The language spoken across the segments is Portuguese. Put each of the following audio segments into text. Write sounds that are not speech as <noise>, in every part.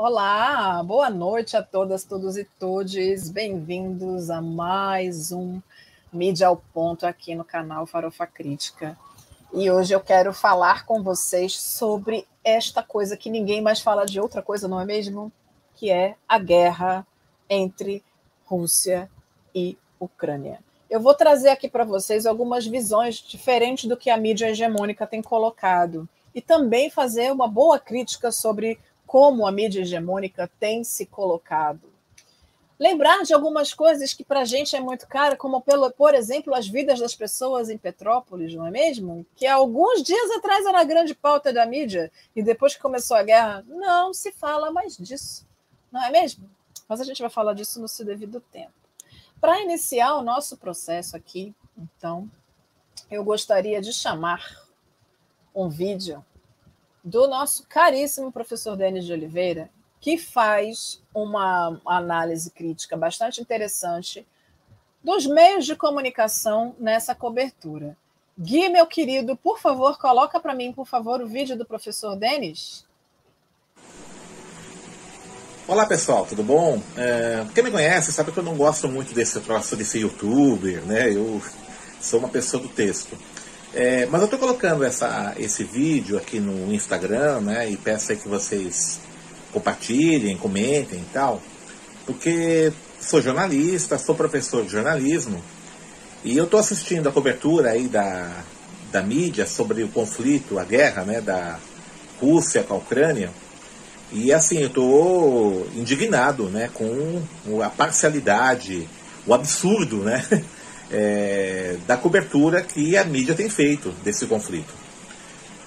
Olá, boa noite a todas, todos e todes. Bem-vindos a mais um Mídia ao Ponto aqui no canal Farofa Crítica. E hoje eu quero falar com vocês sobre esta coisa que ninguém mais fala de outra coisa, não é mesmo? Que é a guerra entre Rússia e Ucrânia. Eu vou trazer aqui para vocês algumas visões diferentes do que a mídia hegemônica tem colocado e também fazer uma boa crítica sobre como a mídia hegemônica tem se colocado. Lembrar de algumas coisas que para a gente é muito cara, como, pelo, por exemplo, as vidas das pessoas em Petrópolis, não é mesmo? Que alguns dias atrás era a grande pauta da mídia, e depois que começou a guerra, não se fala mais disso, não é mesmo? Mas a gente vai falar disso no seu devido tempo. Para iniciar o nosso processo aqui, então, eu gostaria de chamar um vídeo do nosso caríssimo professor Denis de Oliveira, que faz uma análise crítica bastante interessante dos meios de comunicação nessa cobertura. Gui, meu querido, por favor, coloca para mim, por favor, o vídeo do professor Denis. Olá pessoal, tudo bom? É, quem me conhece sabe que eu não gosto muito desse troço de ser youtuber, né? Eu sou uma pessoa do texto. É, mas eu estou colocando essa, esse vídeo aqui no Instagram, né? E peço aí que vocês compartilhem, comentem e tal, porque sou jornalista, sou professor de jornalismo e eu estou assistindo a cobertura aí da, da mídia sobre o conflito, a guerra, né? Da Rússia com a Ucrânia. E assim, eu estou indignado né, com a parcialidade, o absurdo né, <laughs> é, da cobertura que a mídia tem feito desse conflito.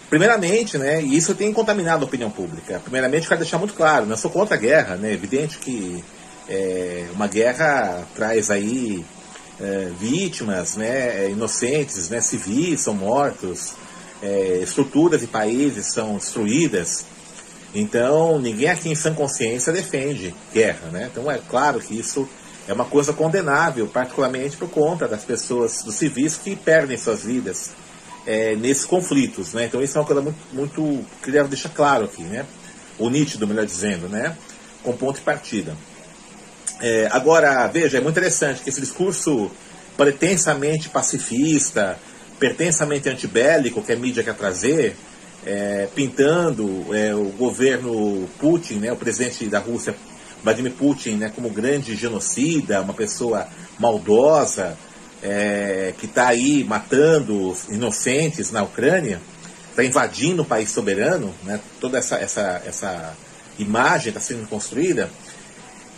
Primeiramente, né, e isso tem contaminado a opinião pública. Primeiramente, quero deixar muito claro, não sou contra a guerra, né, é evidente que é, uma guerra traz aí é, vítimas, né, inocentes, né, civis são mortos, é, estruturas e países são destruídas. Então, ninguém aqui em sã consciência defende guerra, né? Então, é claro que isso é uma coisa condenável, particularmente por conta das pessoas, dos civis que perdem suas vidas é, nesses conflitos. Né? Então isso é uma coisa muito, muito queria deixar claro aqui, né? o nítido, melhor dizendo, né? com ponto de partida. É, agora, veja, é muito interessante que esse discurso pretensamente pacifista, pretensamente antibélico que a mídia quer trazer, é, pintando é, o governo Putin, né, o presidente da Rússia Vladimir Putin né, como grande genocida, uma pessoa maldosa, é, que está aí matando inocentes na Ucrânia, está invadindo o país soberano, né, toda essa, essa, essa imagem está sendo construída.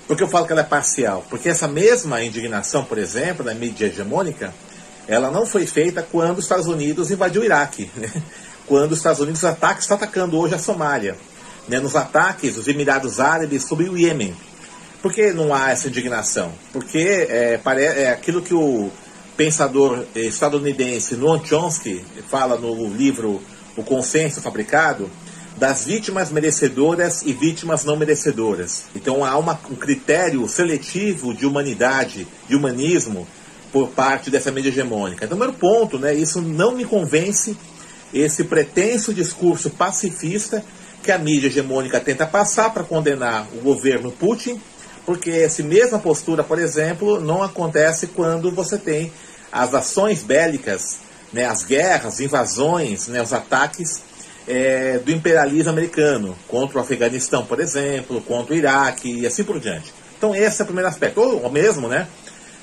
Por que eu falo que ela é parcial? Porque essa mesma indignação, por exemplo, da mídia hegemônica, ela não foi feita quando os Estados Unidos invadiu o Iraque, né? quando os Estados Unidos ataca, está atacando hoje a Somália né, nos ataques dos Emirados Árabes sobre o Iêmen. Por que não há essa indignação? Porque é, é aquilo que o pensador estadunidense Noam Chomsky fala no livro O Consenso Fabricado, das vítimas merecedoras e vítimas não merecedoras. Então há uma, um critério seletivo de humanidade, de humanismo, por parte dessa mídia hegemônica. Então, primeiro ponto, né, isso não me convence, esse pretenso discurso pacifista que a mídia hegemônica tenta passar para condenar o governo Putin, porque essa mesma postura, por exemplo, não acontece quando você tem as ações bélicas, né, as guerras, invasões, né, os ataques é, do imperialismo americano contra o Afeganistão, por exemplo, contra o Iraque e assim por diante. Então esse é o primeiro aspecto. Ou mesmo, né,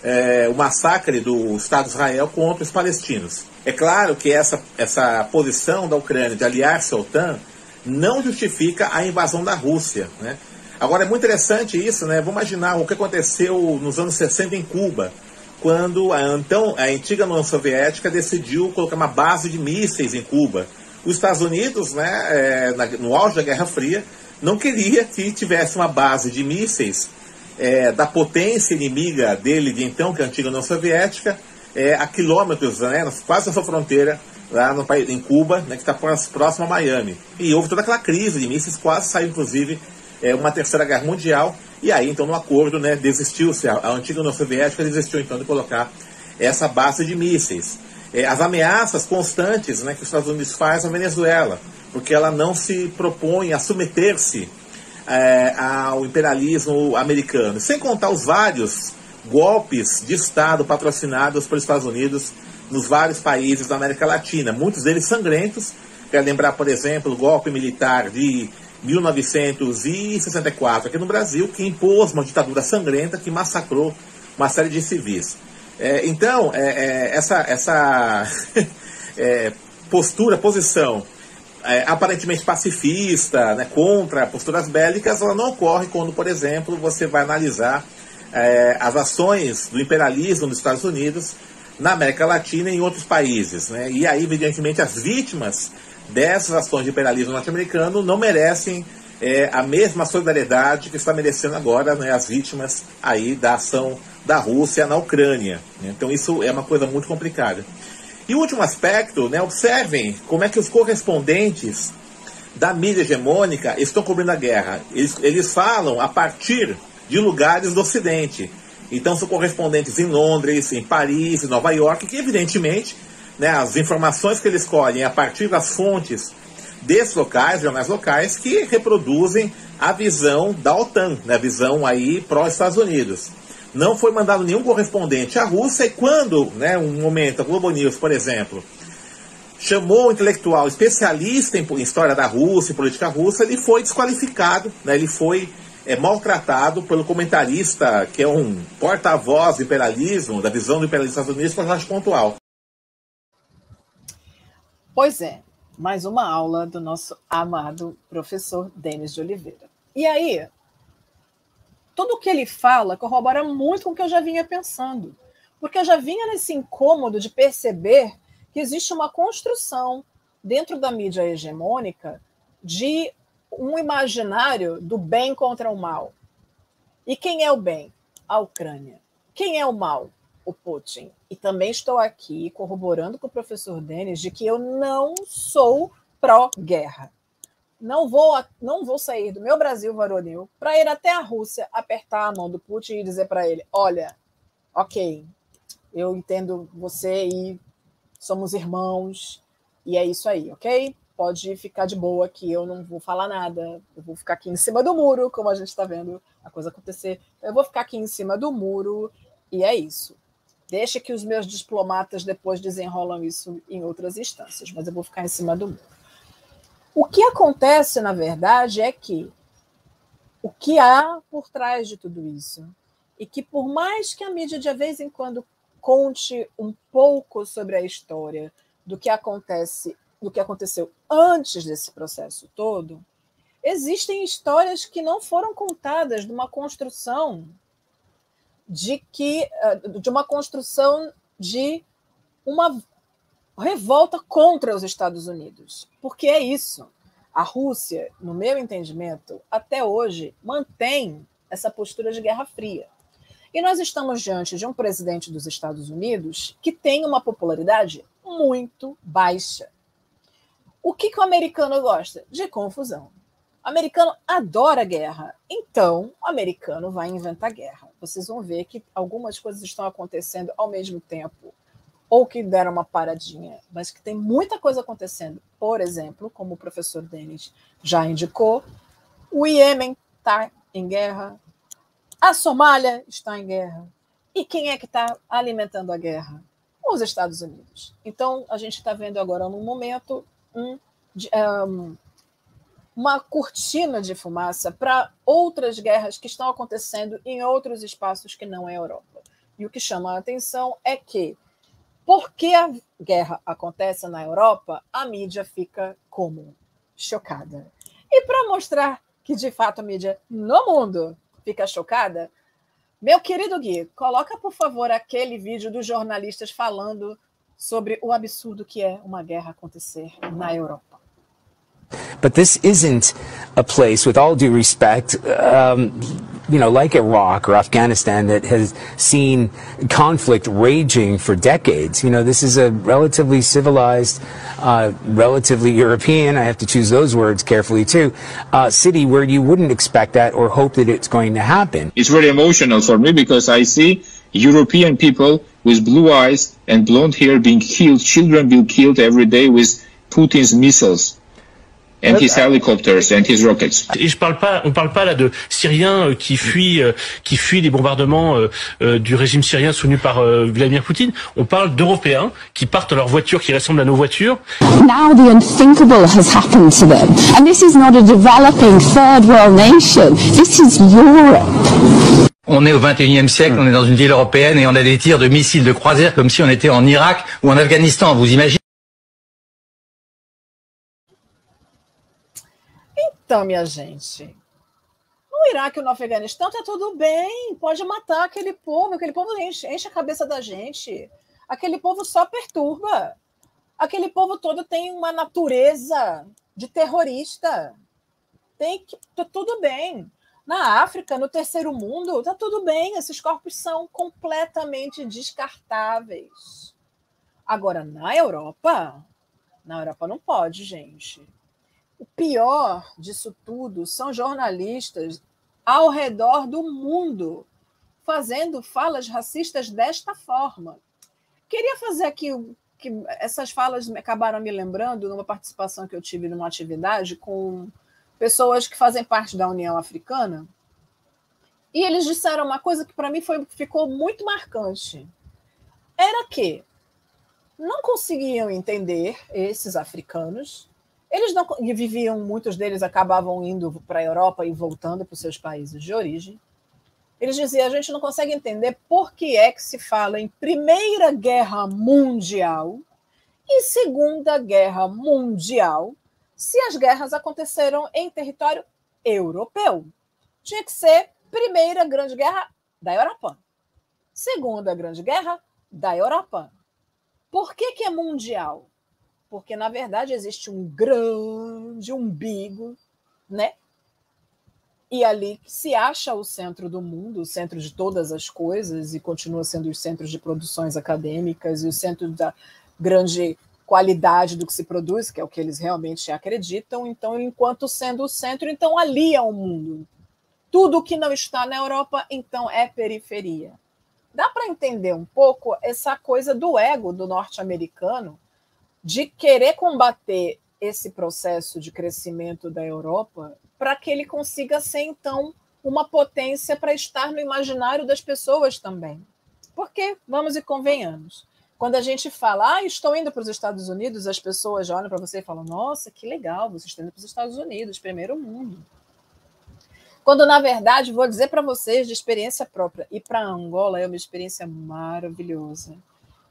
é, o massacre do Estado de Israel contra os palestinos. É claro que essa, essa posição da Ucrânia de aliar-se à OTAN não justifica a invasão da Rússia. Né? Agora é muito interessante isso, né? Vamos imaginar o que aconteceu nos anos 60 em Cuba, quando a, então, a antiga União Soviética decidiu colocar uma base de mísseis em Cuba. Os Estados Unidos, né, é, na, no auge da Guerra Fria, não queria que tivesse uma base de mísseis é, da potência inimiga dele de então, que é a antiga União Soviética, é, a quilômetros, né, quase na sua fronteira, lá no país, em Cuba, né, que está próximo a Miami. E houve toda aquela crise de mísseis, quase saiu inclusive é, uma terceira guerra mundial. E aí, então, no acordo, né, desistiu-se, a, a, antiga União Soviética desistiu então de colocar essa base de mísseis. É, as ameaças constantes né, que os Estados Unidos faz à Venezuela, porque ela não se propõe a submeter-se é, ao imperialismo americano, sem contar os vários golpes de Estado patrocinados pelos Estados Unidos nos vários países da América Latina, muitos deles sangrentos. Quero lembrar, por exemplo, o golpe militar de 1964 aqui no Brasil, que impôs uma ditadura sangrenta que massacrou uma série de civis. É, então, é, é, essa, essa <laughs> é, postura, posição é, aparentemente pacifista, né, contra posturas bélicas, ela não ocorre quando, por exemplo, você vai analisar é, as ações do imperialismo nos Estados Unidos, na América Latina e em outros países. Né? E aí, evidentemente, as vítimas dessas ações de imperialismo norte-americano não merecem é, a mesma solidariedade que está merecendo agora né, as vítimas aí da ação da Rússia na Ucrânia. Né? Então isso é uma coisa muito complicada. E o último aspecto, né, observem como é que os correspondentes da mídia hegemônica estão cobrindo a guerra. Eles, eles falam a partir de lugares do Ocidente. Então são correspondentes em Londres, em Paris, em Nova York, que evidentemente né, as informações que eles colhem a partir das fontes desses locais, jornais locais, que reproduzem a visão da OTAN, né, a visão aí pró-Estados Unidos. Não foi mandado nenhum correspondente à Rússia e quando, né, um momento, a Globo News, por exemplo, chamou um intelectual especialista em, história da Rússia, em política russa, ele foi desqualificado, né, ele foi é maltratado pelo comentarista, que é um porta-voz do imperialismo, da visão do imperialismo dos Estados Unidos, a pontual. Pois é, mais uma aula do nosso amado professor Denis de Oliveira. E aí, tudo o que ele fala corrobora muito com o que eu já vinha pensando. Porque eu já vinha nesse incômodo de perceber que existe uma construção dentro da mídia hegemônica de um imaginário do bem contra o mal. E quem é o bem? A Ucrânia. Quem é o mal? o Putin. E também estou aqui corroborando com o professor Denis de que eu não sou pró-guerra. Não vou, não vou sair do meu Brasil varonil para ir até a Rússia apertar a mão do Putin e dizer para ele: olha, ok, eu entendo você e somos irmãos, e é isso aí, ok? Pode ficar de boa que eu não vou falar nada, eu vou ficar aqui em cima do muro, como a gente está vendo a coisa acontecer. Eu vou ficar aqui em cima do muro e é isso. Deixa que os meus diplomatas depois desenrolam isso em outras instâncias, mas eu vou ficar em cima do muro. O que acontece, na verdade, é que o que há por trás de tudo isso, e que por mais que a mídia de vez em quando conte um pouco sobre a história do que acontece, do que aconteceu antes desse processo todo, existem histórias que não foram contadas de uma construção de que eh, de uma construção de uma revolta contra os Estados Unidos. Porque é isso. A Rússia, no meu entendimento, até hoje mantém essa postura de guerra fria. E nós estamos diante de um presidente dos Estados Unidos que tem uma popularidade muito baixa. O que, que o americano gosta? De confusão. O americano adora guerra, então o americano vai inventar guerra. Vocês vão ver que algumas coisas estão acontecendo ao mesmo tempo, ou que deram uma paradinha, mas que tem muita coisa acontecendo. Por exemplo, como o professor Denis já indicou, o Iêmen está em guerra, a Somália está em guerra. E quem é que está alimentando a guerra? Os Estados Unidos. Então, a gente está vendo agora, num momento, um, um uma cortina de fumaça para outras guerras que estão acontecendo em outros espaços que não é a Europa. E o que chama a atenção é que, porque a guerra acontece na Europa, a mídia fica como? Chocada. E para mostrar que, de fato, a mídia no mundo fica chocada, meu querido Gui, coloca, por favor, aquele vídeo dos jornalistas falando sobre o absurdo que é uma guerra acontecer na Europa. But this isn't a place, with all due respect, um, you know, like Iraq or Afghanistan that has seen conflict raging for decades. You know, this is a relatively civilized, uh, relatively European, I have to choose those words carefully too, uh, city where you wouldn't expect that or hope that it's going to happen. It's very emotional for me because I see European people with blue eyes and blonde hair being killed, children being killed every day with Putin's missiles and his helicopters and his rockets. Et je parle pas, on parle pas là de Syriens euh, qui fuient, euh, qui fuient les bombardements euh, du régime syrien soutenu par Vladimir Poutine. On parle d'Européens qui partent à leurs voitures qui ressemblent à nos voitures. Now the unthinkable has happened to them, and this is not a developing third world nation. This is Europe. On est au 21e siècle, on est dans une ville européenne et on a des tirs de missiles de croisière comme si on était en Irak ou en Afghanistan. Vous imaginez Então, minha gente, no Iraque e no Afeganistão tá tudo bem, pode matar aquele povo, aquele povo enche, enche a cabeça da gente, aquele povo só perturba, aquele povo todo tem uma natureza de terrorista, tem que tá tudo bem. Na África, no terceiro mundo, tá tudo bem, esses corpos são completamente descartáveis. Agora, na Europa, na Europa não pode, gente. O pior disso tudo são jornalistas ao redor do mundo fazendo falas racistas desta forma. Queria fazer aqui que essas falas acabaram me lembrando numa participação que eu tive numa atividade com pessoas que fazem parte da União Africana. E eles disseram uma coisa que para mim foi, ficou muito marcante. Era que não conseguiam entender esses africanos eles não viviam, muitos deles acabavam indo para a Europa e voltando para os seus países de origem. Eles diziam: a gente não consegue entender por que é que se fala em Primeira Guerra Mundial e Segunda Guerra Mundial se as guerras aconteceram em território europeu. Tinha que ser Primeira Grande Guerra da Europa, Segunda Grande Guerra da Europa. Por que, que é mundial? porque na verdade existe um grande umbigo, né? E ali se acha o centro do mundo, o centro de todas as coisas, e continua sendo os centros de produções acadêmicas e o centro da grande qualidade do que se produz, que é o que eles realmente acreditam. Então, enquanto sendo o centro, então ali é o mundo. Tudo que não está na Europa, então é periferia. Dá para entender um pouco essa coisa do ego do norte-americano, de querer combater esse processo de crescimento da Europa para que ele consiga ser, então, uma potência para estar no imaginário das pessoas também. Porque, vamos e convenhamos, quando a gente fala, ah, estou indo para os Estados Unidos, as pessoas olham para você e falam, nossa, que legal, você está indo para os Estados Unidos, primeiro mundo. Quando, na verdade, vou dizer para vocês de experiência própria, ir para Angola é uma experiência maravilhosa.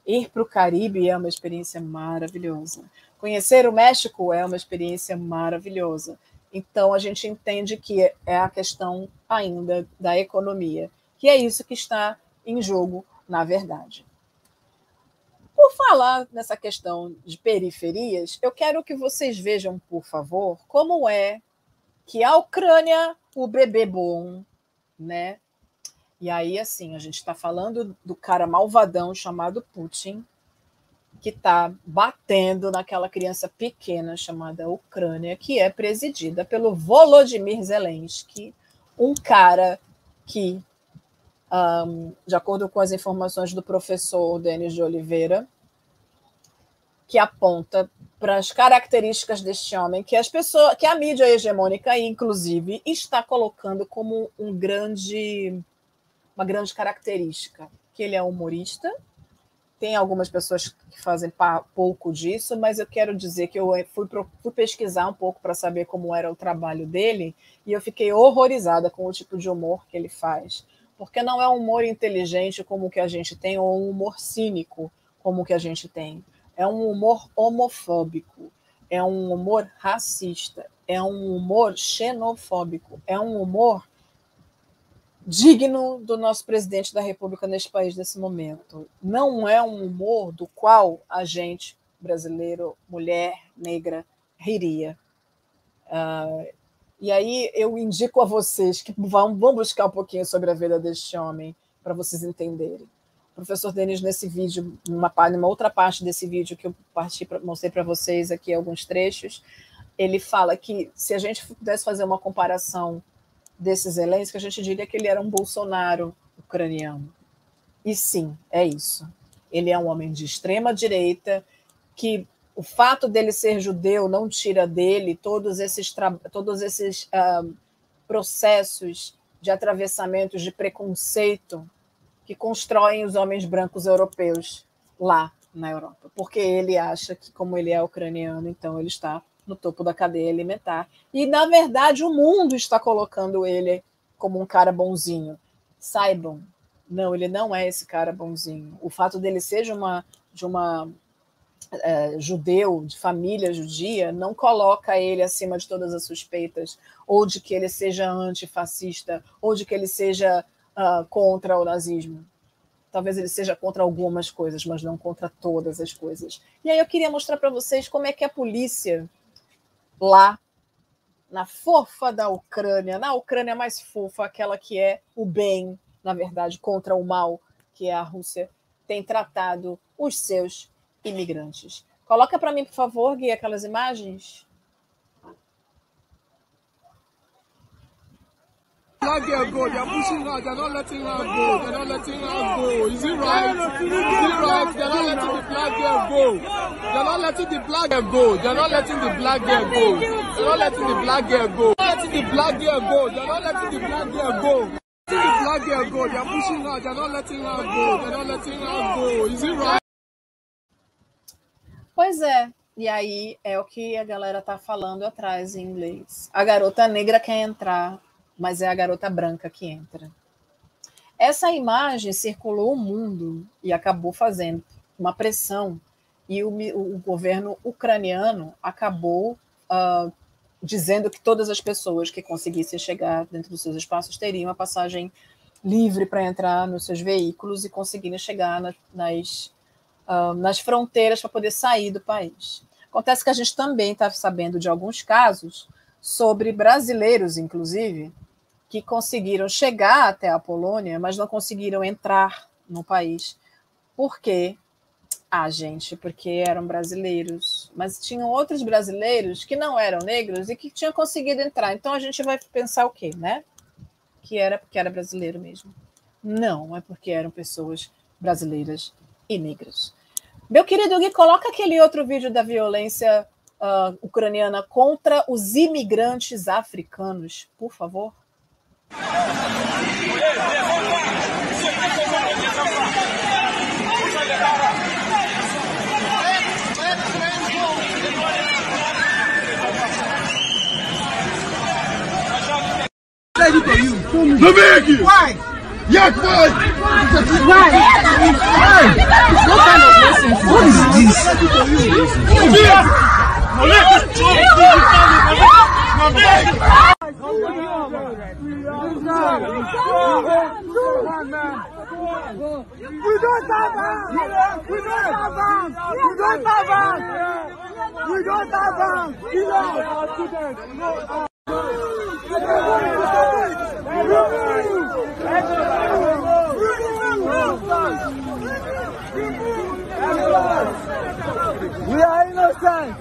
Ir para o Caribe é uma experiência maravilhosa. Conhecer o México é uma experiência maravilhosa. Então, a gente entende que é a questão ainda da economia, que é isso que está em jogo, na verdade. Por falar nessa questão de periferias, eu quero que vocês vejam, por favor, como é que a Ucrânia, o bebê bom, né, e aí, assim, a gente está falando do cara malvadão chamado Putin, que está batendo naquela criança pequena chamada Ucrânia, que é presidida pelo Volodymyr Zelensky, um cara que, um, de acordo com as informações do professor Denis de Oliveira, que aponta para as características deste homem que as pessoas, que a mídia hegemônica, inclusive, está colocando como um grande uma grande característica, que ele é humorista. Tem algumas pessoas que fazem pouco disso, mas eu quero dizer que eu fui, fui pesquisar um pouco para saber como era o trabalho dele e eu fiquei horrorizada com o tipo de humor que ele faz. Porque não é um humor inteligente como o que a gente tem, ou um humor cínico como o que a gente tem. É um humor homofóbico, é um humor racista, é um humor xenofóbico, é um humor digno do nosso presidente da República neste país nesse momento. Não é um humor do qual a gente, brasileiro, mulher, negra, riria. Uh, e aí eu indico a vocês que vão, vão buscar um pouquinho sobre a vida deste homem para vocês entenderem. O professor Denis, nesse vídeo, numa, numa outra parte desse vídeo que eu parti, mostrei para vocês aqui alguns trechos, ele fala que se a gente pudesse fazer uma comparação desse Zelensky, a gente diria que ele era um Bolsonaro ucraniano. E sim, é isso. Ele é um homem de extrema direita que o fato dele ser judeu não tira dele todos esses, todos esses uh, processos de atravessamentos de preconceito que constroem os homens brancos europeus lá na Europa, porque ele acha que, como ele é ucraniano, então ele está no topo da cadeia alimentar. E, na verdade, o mundo está colocando ele como um cara bonzinho. Saibam, não, ele não é esse cara bonzinho. O fato dele ser uma, de uma é, judeu, de família judia, não coloca ele acima de todas as suspeitas, ou de que ele seja antifascista, ou de que ele seja uh, contra o nazismo. Talvez ele seja contra algumas coisas, mas não contra todas as coisas. E aí eu queria mostrar para vocês como é que a polícia lá na fofa da Ucrânia, na Ucrânia mais fofa, aquela que é o bem, na verdade, contra o mal, que é a Rússia, tem tratado os seus imigrantes. Coloca para mim, por favor, Gui, aquelas imagens. Black girl go, they're pushing her, they're not letting her go, they're not letting her go. Is it right? Is it right? They're not letting the black girl go. They're not letting the black girl go. They're not letting the black girl go. They're not letting the black girl go. They're not letting the black girl go. They're not letting the black girl go. The black girl go. They're pushing her. They're not letting her go. They're not letting her go. Is it right? Pois é. E aí é o que a galera tá falando atrás em inglês. A garota negra quer entrar, mas é a garota branca que entra. Essa imagem circulou o mundo e acabou fazendo uma pressão e o, o governo ucraniano acabou uh, dizendo que todas as pessoas que conseguissem chegar dentro dos seus espaços teriam a passagem livre para entrar nos seus veículos e conseguirem chegar nas nas fronteiras para poder sair do país. Acontece que a gente também está sabendo de alguns casos sobre brasileiros, inclusive, que conseguiram chegar até a Polônia, mas não conseguiram entrar no país. Por quê? Ah, gente, porque eram brasileiros. Mas tinham outros brasileiros que não eram negros e que tinham conseguido entrar. Então a gente vai pensar o quê, né? Que era porque era brasileiro mesmo. Não, é porque eram pessoas brasileiras e negras. Meu querido Gui, coloca aquele outro vídeo da violência uh, ucraniana contra os imigrantes africanos, por favor. Não vem aqui! Vai! Yak boy! Why? Why? What kind of nonsense? What is this? We don't have arms! We don't have arms! We don't have arms! We don't have arms! We don't have arms! We are innocent.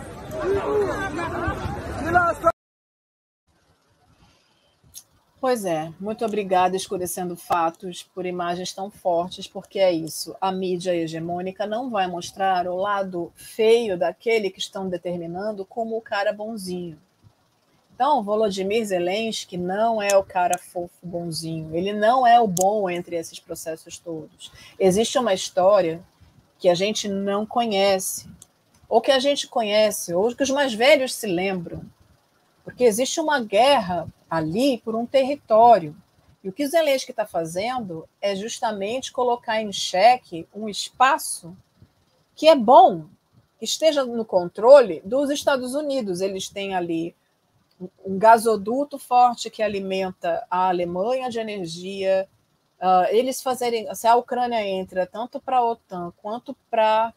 Pois é, muito obrigada escurecendo fatos por imagens tão fortes, porque é isso. A mídia hegemônica não vai mostrar o lado feio daquele que estão determinando como o cara bonzinho. Então, Volodymyr Zelensky não é o cara fofo, bonzinho. Ele não é o bom entre esses processos todos. Existe uma história que a gente não conhece, ou que a gente conhece, ou que os mais velhos se lembram, porque existe uma guerra ali por um território. E o que Zelensky está fazendo é justamente colocar em xeque um espaço que é bom, que esteja no controle dos Estados Unidos. Eles têm ali um gasoduto forte que alimenta a Alemanha de energia. Uh, eles fazerem, se a Ucrânia entra tanto para a OTAN quanto para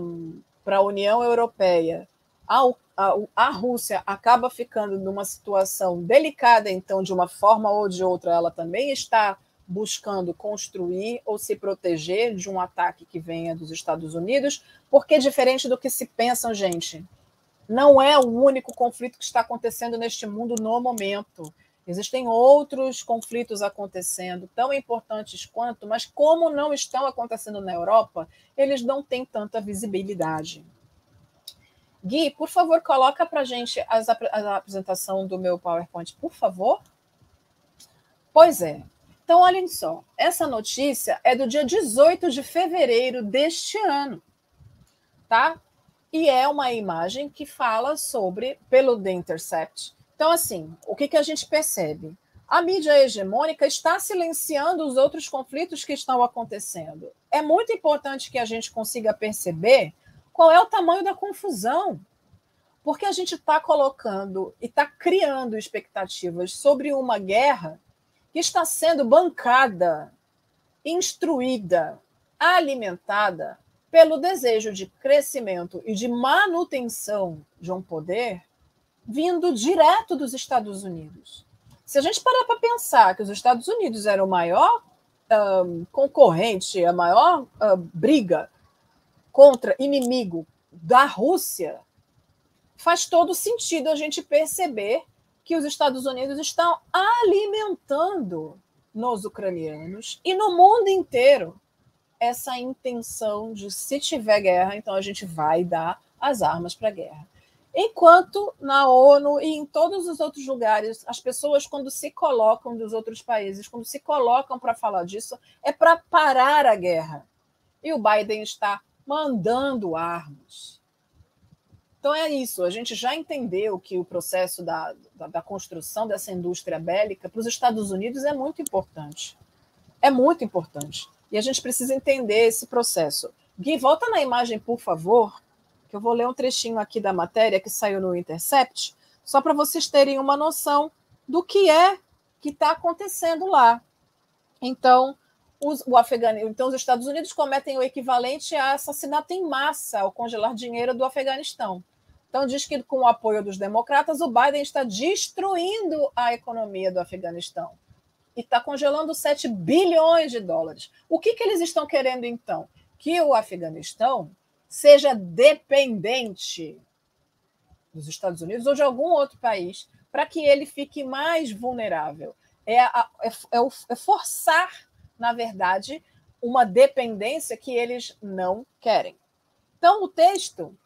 um, a União Europeia, a, a, a Rússia acaba ficando numa situação delicada, então, de uma forma ou de outra, ela também está buscando construir ou se proteger de um ataque que venha dos Estados Unidos, porque diferente do que se pensam, gente, não é o único conflito que está acontecendo neste mundo no momento. Existem outros conflitos acontecendo, tão importantes quanto, mas como não estão acontecendo na Europa, eles não têm tanta visibilidade. Gui, por favor, coloca para a gente a apresentação do meu PowerPoint, por favor. Pois é. Então, olhem só. Essa notícia é do dia 18 de fevereiro deste ano, tá? E é uma imagem que fala sobre, pelo The Intercept. Então, assim, o que, que a gente percebe? A mídia hegemônica está silenciando os outros conflitos que estão acontecendo. É muito importante que a gente consiga perceber qual é o tamanho da confusão. Porque a gente está colocando e está criando expectativas sobre uma guerra que está sendo bancada, instruída, alimentada pelo desejo de crescimento e de manutenção de um poder vindo direto dos Estados Unidos. Se a gente parar para pensar que os Estados Unidos eram o maior um, concorrente, a maior uh, briga contra inimigo da Rússia, faz todo sentido a gente perceber que os Estados Unidos estão alimentando nos ucranianos e no mundo inteiro essa intenção de se tiver guerra, então a gente vai dar as armas para a guerra. Enquanto na ONU e em todos os outros lugares, as pessoas, quando se colocam dos outros países, quando se colocam para falar disso, é para parar a guerra. E o Biden está mandando armas. Então é isso, a gente já entendeu que o processo da, da, da construção dessa indústria bélica para os Estados Unidos é muito importante. É muito importante. E a gente precisa entender esse processo. Gui, volta na imagem, por favor, que eu vou ler um trechinho aqui da matéria que saiu no Intercept, só para vocês terem uma noção do que é que está acontecendo lá. Então, os, o então, os Estados Unidos cometem o equivalente a assassinato em massa ao congelar dinheiro do Afeganistão. Então, diz que com o apoio dos democratas, o Biden está destruindo a economia do Afeganistão e está congelando 7 bilhões de dólares. O que, que eles estão querendo, então? Que o Afeganistão seja dependente dos Estados Unidos ou de algum outro país para que ele fique mais vulnerável. É, a, é, é, é forçar na verdade, uma dependência que eles não querem. Então, o texto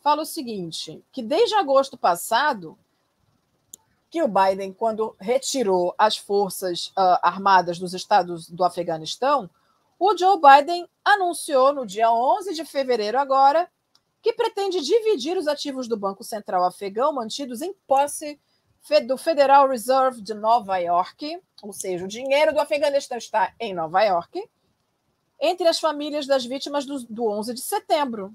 fala o seguinte: que desde agosto passado, que o Biden, quando retirou as forças uh, armadas dos estados do Afeganistão, o Joe Biden anunciou no dia 11 de fevereiro agora que pretende dividir os ativos do Banco Central afegão mantidos em posse do Federal Reserve de Nova York, ou seja, o dinheiro do Afeganistão está em Nova York, entre as famílias das vítimas do, do 11 de setembro.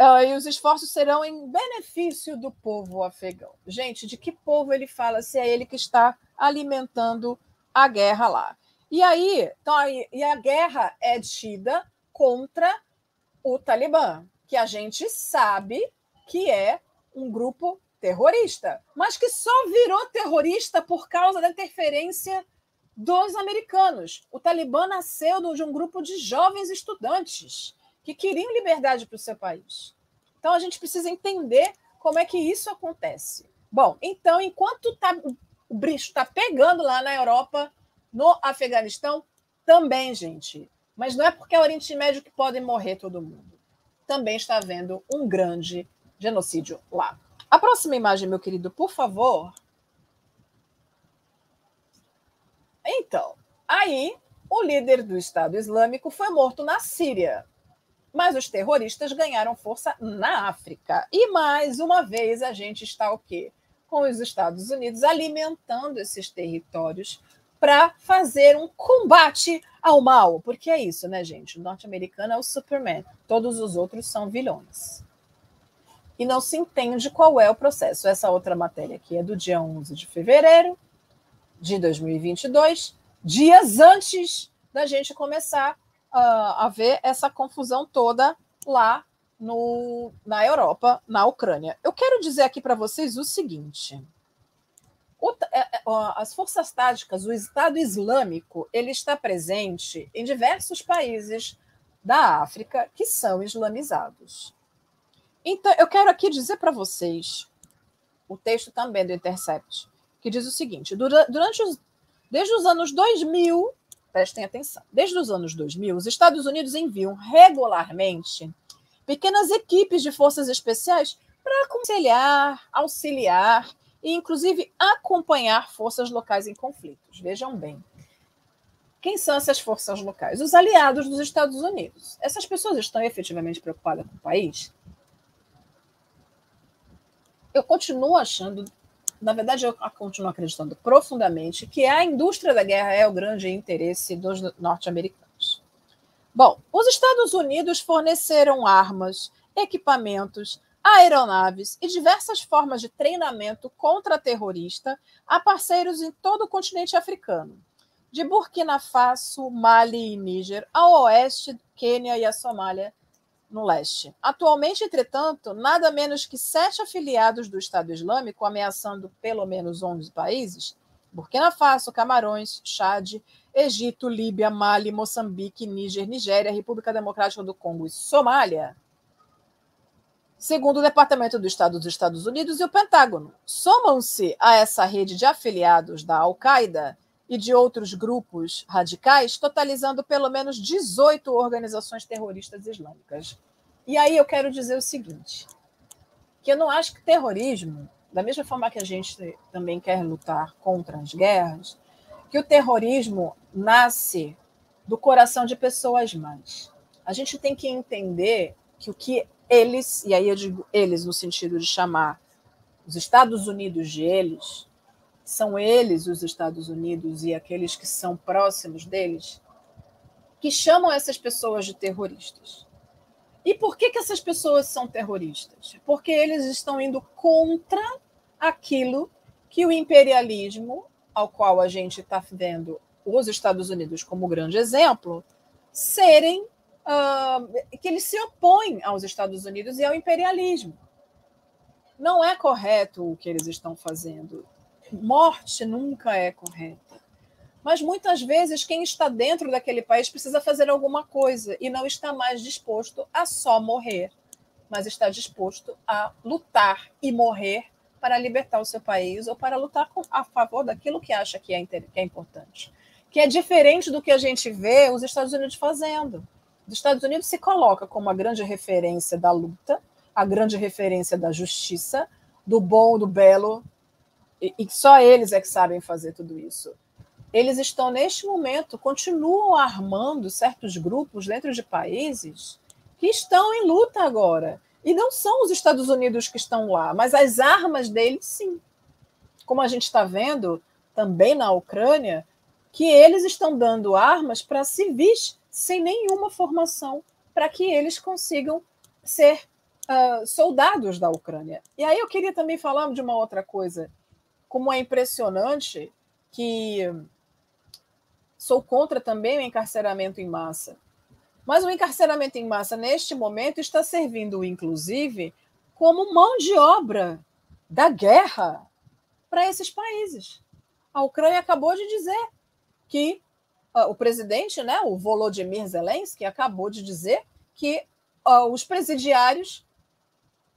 Uh, e os esforços serão em benefício do povo afegão. Gente, de que povo ele fala se é ele que está alimentando a guerra lá? E aí, então, e a guerra é tida contra o Talibã, que a gente sabe que é um grupo terrorista, mas que só virou terrorista por causa da interferência dos americanos. O Talibã nasceu de um grupo de jovens estudantes que queriam liberdade para o seu país. Então a gente precisa entender como é que isso acontece. Bom, então, enquanto tá, o bicho está pegando lá na Europa, no Afeganistão, também, gente. Mas não é porque é o Oriente Médio que pode morrer todo mundo. Também está havendo um grande genocídio lá. A próxima imagem, meu querido, por favor. Então, aí o líder do Estado Islâmico foi morto na Síria. Mas os terroristas ganharam força na África. E mais uma vez a gente está o quê? Com os Estados Unidos alimentando esses territórios para fazer um combate ao mal. Porque é isso, né, gente? O norte-americano é o Superman. Todos os outros são vilões e não se entende qual é o processo. Essa outra matéria aqui é do dia 11 de fevereiro de 2022, dias antes da gente começar uh, a ver essa confusão toda lá no, na Europa, na Ucrânia. Eu quero dizer aqui para vocês o seguinte: o, é, é, as forças táticas, o Estado Islâmico, ele está presente em diversos países da África que são islamizados. Então, eu quero aqui dizer para vocês o texto também do Intercept, que diz o seguinte: durante os, desde os anos 2000, prestem atenção, desde os anos 2000, os Estados Unidos enviam regularmente pequenas equipes de forças especiais para aconselhar, auxiliar e, inclusive, acompanhar forças locais em conflitos. Vejam bem. Quem são essas forças locais? Os aliados dos Estados Unidos. Essas pessoas estão efetivamente preocupadas com o país? Eu continuo achando, na verdade, eu continuo acreditando profundamente que a indústria da guerra é o grande interesse dos norte-americanos. Bom, os Estados Unidos forneceram armas, equipamentos, aeronaves e diversas formas de treinamento contra-terrorista a parceiros em todo o continente africano, de Burkina Faso, Mali e Níger ao oeste, Quênia e a Somália no leste. Atualmente, entretanto, nada menos que sete afiliados do Estado Islâmico, ameaçando pelo menos 11 países, Burkina Faso, Camarões, Chad, Egito, Líbia, Mali, Moçambique, Níger, Nigéria, República Democrática do Congo e Somália, segundo o Departamento do Estado dos Estados Unidos e o Pentágono. Somam-se a essa rede de afiliados da Al-Qaeda e de outros grupos radicais, totalizando pelo menos 18 organizações terroristas islâmicas. E aí eu quero dizer o seguinte: que eu não acho que terrorismo, da mesma forma que a gente também quer lutar contra as guerras, que o terrorismo nasce do coração de pessoas más. A gente tem que entender que o que eles, e aí eu digo eles no sentido de chamar os Estados Unidos de eles, são eles, os Estados Unidos, e aqueles que são próximos deles, que chamam essas pessoas de terroristas. E por que, que essas pessoas são terroristas? Porque eles estão indo contra aquilo que o imperialismo, ao qual a gente está vendo os Estados Unidos como grande exemplo, serem uh, que eles se opõem aos Estados Unidos e ao imperialismo. Não é correto o que eles estão fazendo. Morte nunca é correta. Mas muitas vezes quem está dentro daquele país precisa fazer alguma coisa e não está mais disposto a só morrer, mas está disposto a lutar e morrer para libertar o seu país ou para lutar a favor daquilo que acha que é, que é importante. Que é diferente do que a gente vê os Estados Unidos fazendo dos Estados Unidos se coloca como a grande referência da luta, a grande referência da justiça, do bom, do belo, e, só eles é que sabem fazer tudo isso. Eles estão, neste momento, continuam armando certos grupos dentro de países que estão em luta agora. E não são os Estados Unidos que estão lá, mas as armas deles, sim. Como a gente está vendo também na Ucrânia, que eles estão dando armas para civis sem nenhuma formação para que eles consigam ser uh, soldados da Ucrânia. E aí eu queria também falar de uma outra coisa, como é impressionante que sou contra também o encarceramento em massa. Mas o encarceramento em massa, neste momento, está servindo, inclusive, como mão de obra da guerra para esses países. A Ucrânia acabou de dizer que uh, o presidente, né, o Volodymyr Zelensky, acabou de dizer que uh, os presidiários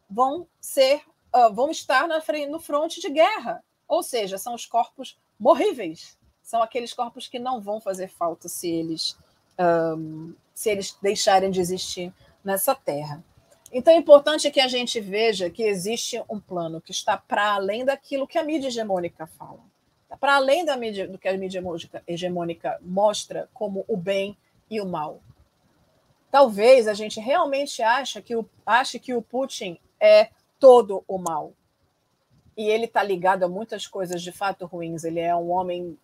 vão ser, uh, vão estar na, no fronte de guerra, ou seja, são os corpos morríveis, são aqueles corpos que não vão fazer falta se eles um, se eles deixarem de existir nessa terra. Então é importante que a gente veja que existe um plano que está para além daquilo que a mídia hegemônica fala para além da mídia, do que a mídia hegemônica mostra como o bem e o mal. Talvez a gente realmente ache que o, ache que o Putin é todo o mal. E ele está ligado a muitas coisas de fato ruins. Ele é um homem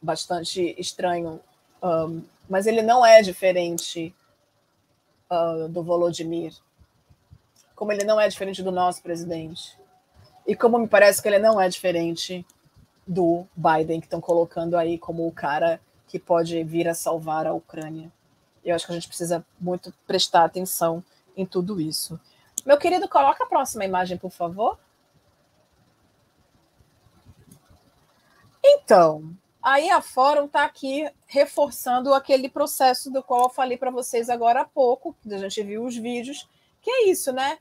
bastante estranho, um, mas ele não é diferente uh, do Volodymyr, como ele não é diferente do nosso presidente. E como me parece que ele não é diferente do Biden, que estão colocando aí como o cara que pode vir a salvar a Ucrânia. Eu acho que a gente precisa muito prestar atenção em tudo isso. Meu querido, coloca a próxima imagem, por favor. Então, aí a Fórum está aqui reforçando aquele processo do qual eu falei para vocês agora há pouco, que a gente viu os vídeos, que é isso, né?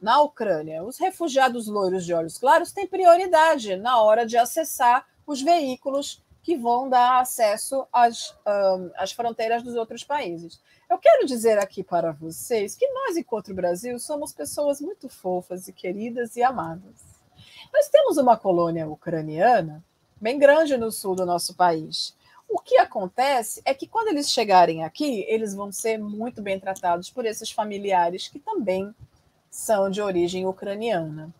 na Ucrânia, os refugiados loiros de olhos claros têm prioridade na hora de acessar os veículos que vão dar acesso às, um, às fronteiras dos outros países. Eu quero dizer aqui para vocês que nós, enquanto Brasil, somos pessoas muito fofas e queridas e amadas. Nós temos uma colônia ucraniana bem grande no sul do nosso país. O que acontece é que quando eles chegarem aqui, eles vão ser muito bem tratados por esses familiares que também são de origem ucraniana.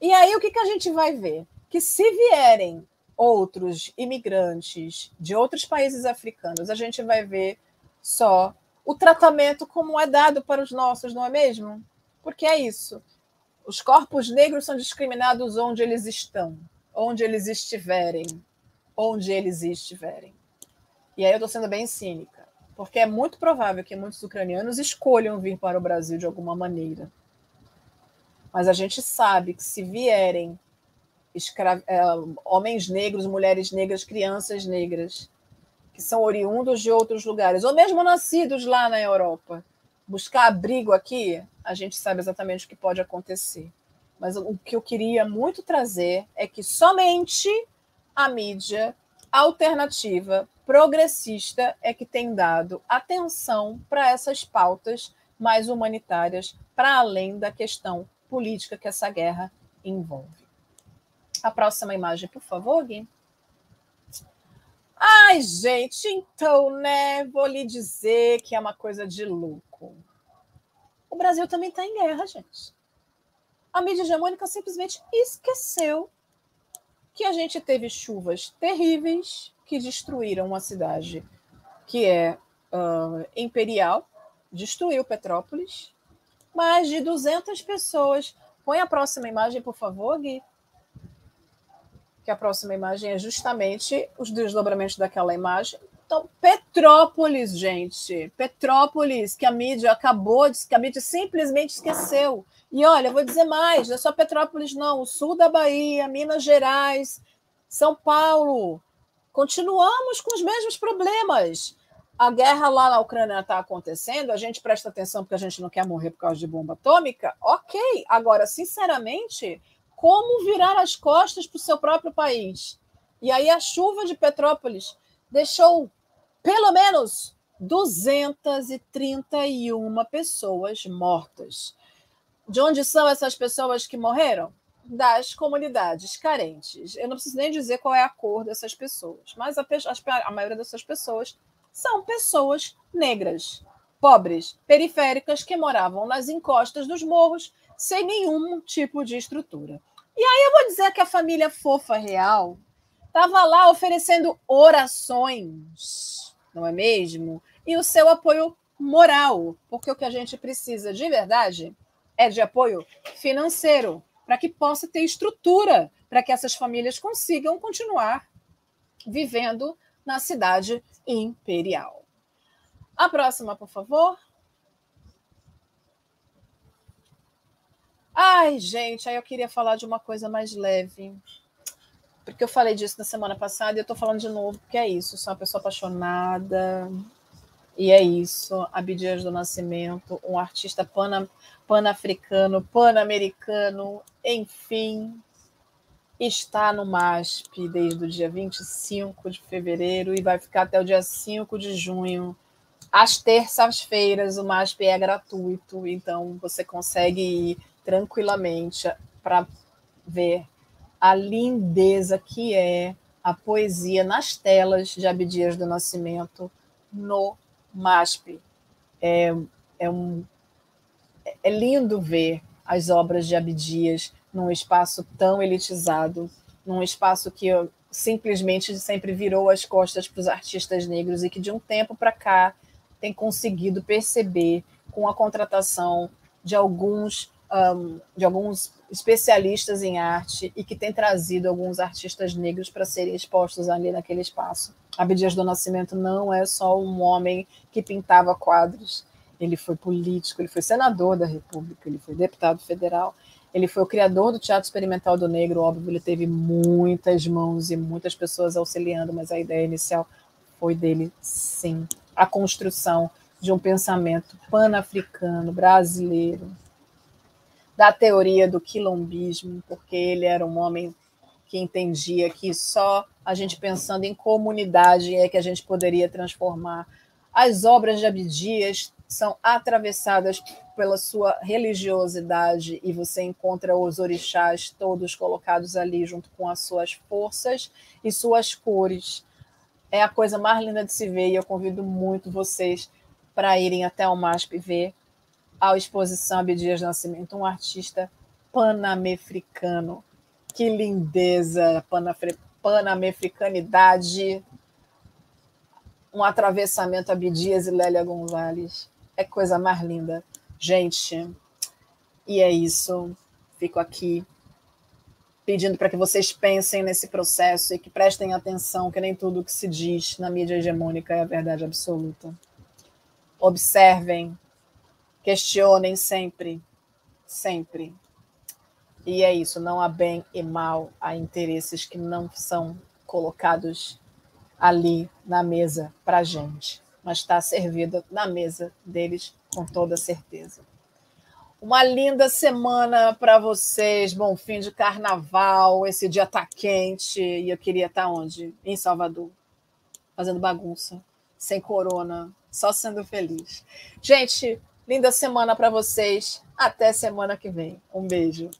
E aí o que, que a gente vai ver? Que se vierem outros imigrantes de outros países africanos, a gente vai ver só o tratamento como é dado para os nossos, não é mesmo? Porque é isso. Os corpos negros são discriminados onde eles estão, onde eles estiverem, onde eles estiverem. E aí eu estou sendo bem cínica, porque é muito provável que muitos ucranianos escolham vir para o Brasil de alguma maneira. Mas a gente sabe que se vierem escra... É, homens negros, mulheres negras, crianças negras, que são oriundos de outros lugares, ou mesmo nascidos lá na Europa, buscar abrigo aqui, a gente sabe exatamente o que pode acontecer. Mas o que eu queria muito trazer é que somente a mídia alternativa, progressista, é que tem dado atenção para essas pautas mais humanitárias, para além da questão política que essa guerra envolve. A próxima imagem, por favor, Gui. Ai, gente, então, né? Vou lhe dizer que é uma coisa de louco. O Brasil também está em guerra, gente. A mídia hegemônica simplesmente esqueceu que a gente teve chuvas terríveis que destruíram uma cidade que é uh, imperial, destruiu Petrópolis, mais de 200 pessoas. Põe a próxima imagem, por favor, Gui. Que a próxima imagem é justamente os desdobramentos daquela imagem. Então, Petrópolis, gente. Petrópolis, que a mídia acabou, que a mídia simplesmente esqueceu. E olha, vou dizer mais: não é só Petrópolis, não. O sul da Bahia, Minas Gerais, São Paulo. Continuamos com os mesmos problemas a guerra lá na Ucrânia está acontecendo, a gente presta atenção porque a gente não quer morrer por causa de bomba atômica, ok. Agora, sinceramente, como virar as costas para o seu próprio país? E aí a chuva de Petrópolis deixou pelo menos 231 pessoas mortas. De onde são essas pessoas que morreram? Das comunidades carentes. Eu não preciso nem dizer qual é a cor dessas pessoas, mas a, a maioria dessas pessoas são pessoas negras, pobres, periféricas que moravam nas encostas dos morros sem nenhum tipo de estrutura. E aí eu vou dizer que a família fofa real estava lá oferecendo orações, não é mesmo? E o seu apoio moral, porque o que a gente precisa de verdade é de apoio financeiro, para que possa ter estrutura, para que essas famílias consigam continuar vivendo na cidade imperial. A próxima, por favor. Ai, gente, aí eu queria falar de uma coisa mais leve. Porque eu falei disso na semana passada e eu estou falando de novo, porque é isso. Sou uma pessoa apaixonada. E é isso. Abdias do Nascimento, um artista pan-africano, pan-americano, enfim, está no MASP desde o dia 25 de fevereiro e vai ficar até o dia 5 de junho. Às terças-feiras, o MASP é gratuito, então você consegue ir tranquilamente para ver a lindeza que é a poesia nas telas de Abdias do Nascimento no MASP. É, é, um, é lindo ver as obras de Abdias num espaço tão elitizado, num espaço que simplesmente sempre virou as costas para os artistas negros e que de um tempo para cá tem conseguido perceber com a contratação de alguns um, de alguns especialistas em arte e que tem trazido alguns artistas negros para serem expostos ali naquele espaço. Abdias do Nascimento não é só um homem que pintava quadros, ele foi político, ele foi senador da República, ele foi deputado federal, ele foi o criador do Teatro Experimental do Negro, óbvio, ele teve muitas mãos e muitas pessoas auxiliando, mas a ideia inicial foi dele, sim. A construção de um pensamento pan-africano, brasileiro, da teoria do quilombismo, porque ele era um homem que entendia que só a gente pensando em comunidade é que a gente poderia transformar. As obras de Abdias são atravessadas pela sua religiosidade e você encontra os orixás todos colocados ali junto com as suas forças e suas cores. É a coisa mais linda de se ver e eu convido muito vocês para irem até o MASP ver a exposição Abdias Nascimento, um artista panamefricano. Que lindeza, panamefricanidade, um atravessamento Abdias e Lélia Gonzalez é coisa mais linda. Gente, e é isso. Fico aqui pedindo para que vocês pensem nesse processo e que prestem atenção que nem tudo que se diz na mídia hegemônica é a verdade absoluta. Observem, questionem sempre, sempre. E é isso, não há bem e mal, há interesses que não são colocados ali na mesa para a gente mas está servida na mesa deles com toda certeza. Uma linda semana para vocês, bom fim de carnaval. Esse dia está quente e eu queria estar tá onde? Em Salvador, fazendo bagunça, sem corona, só sendo feliz. Gente, linda semana para vocês. Até semana que vem. Um beijo.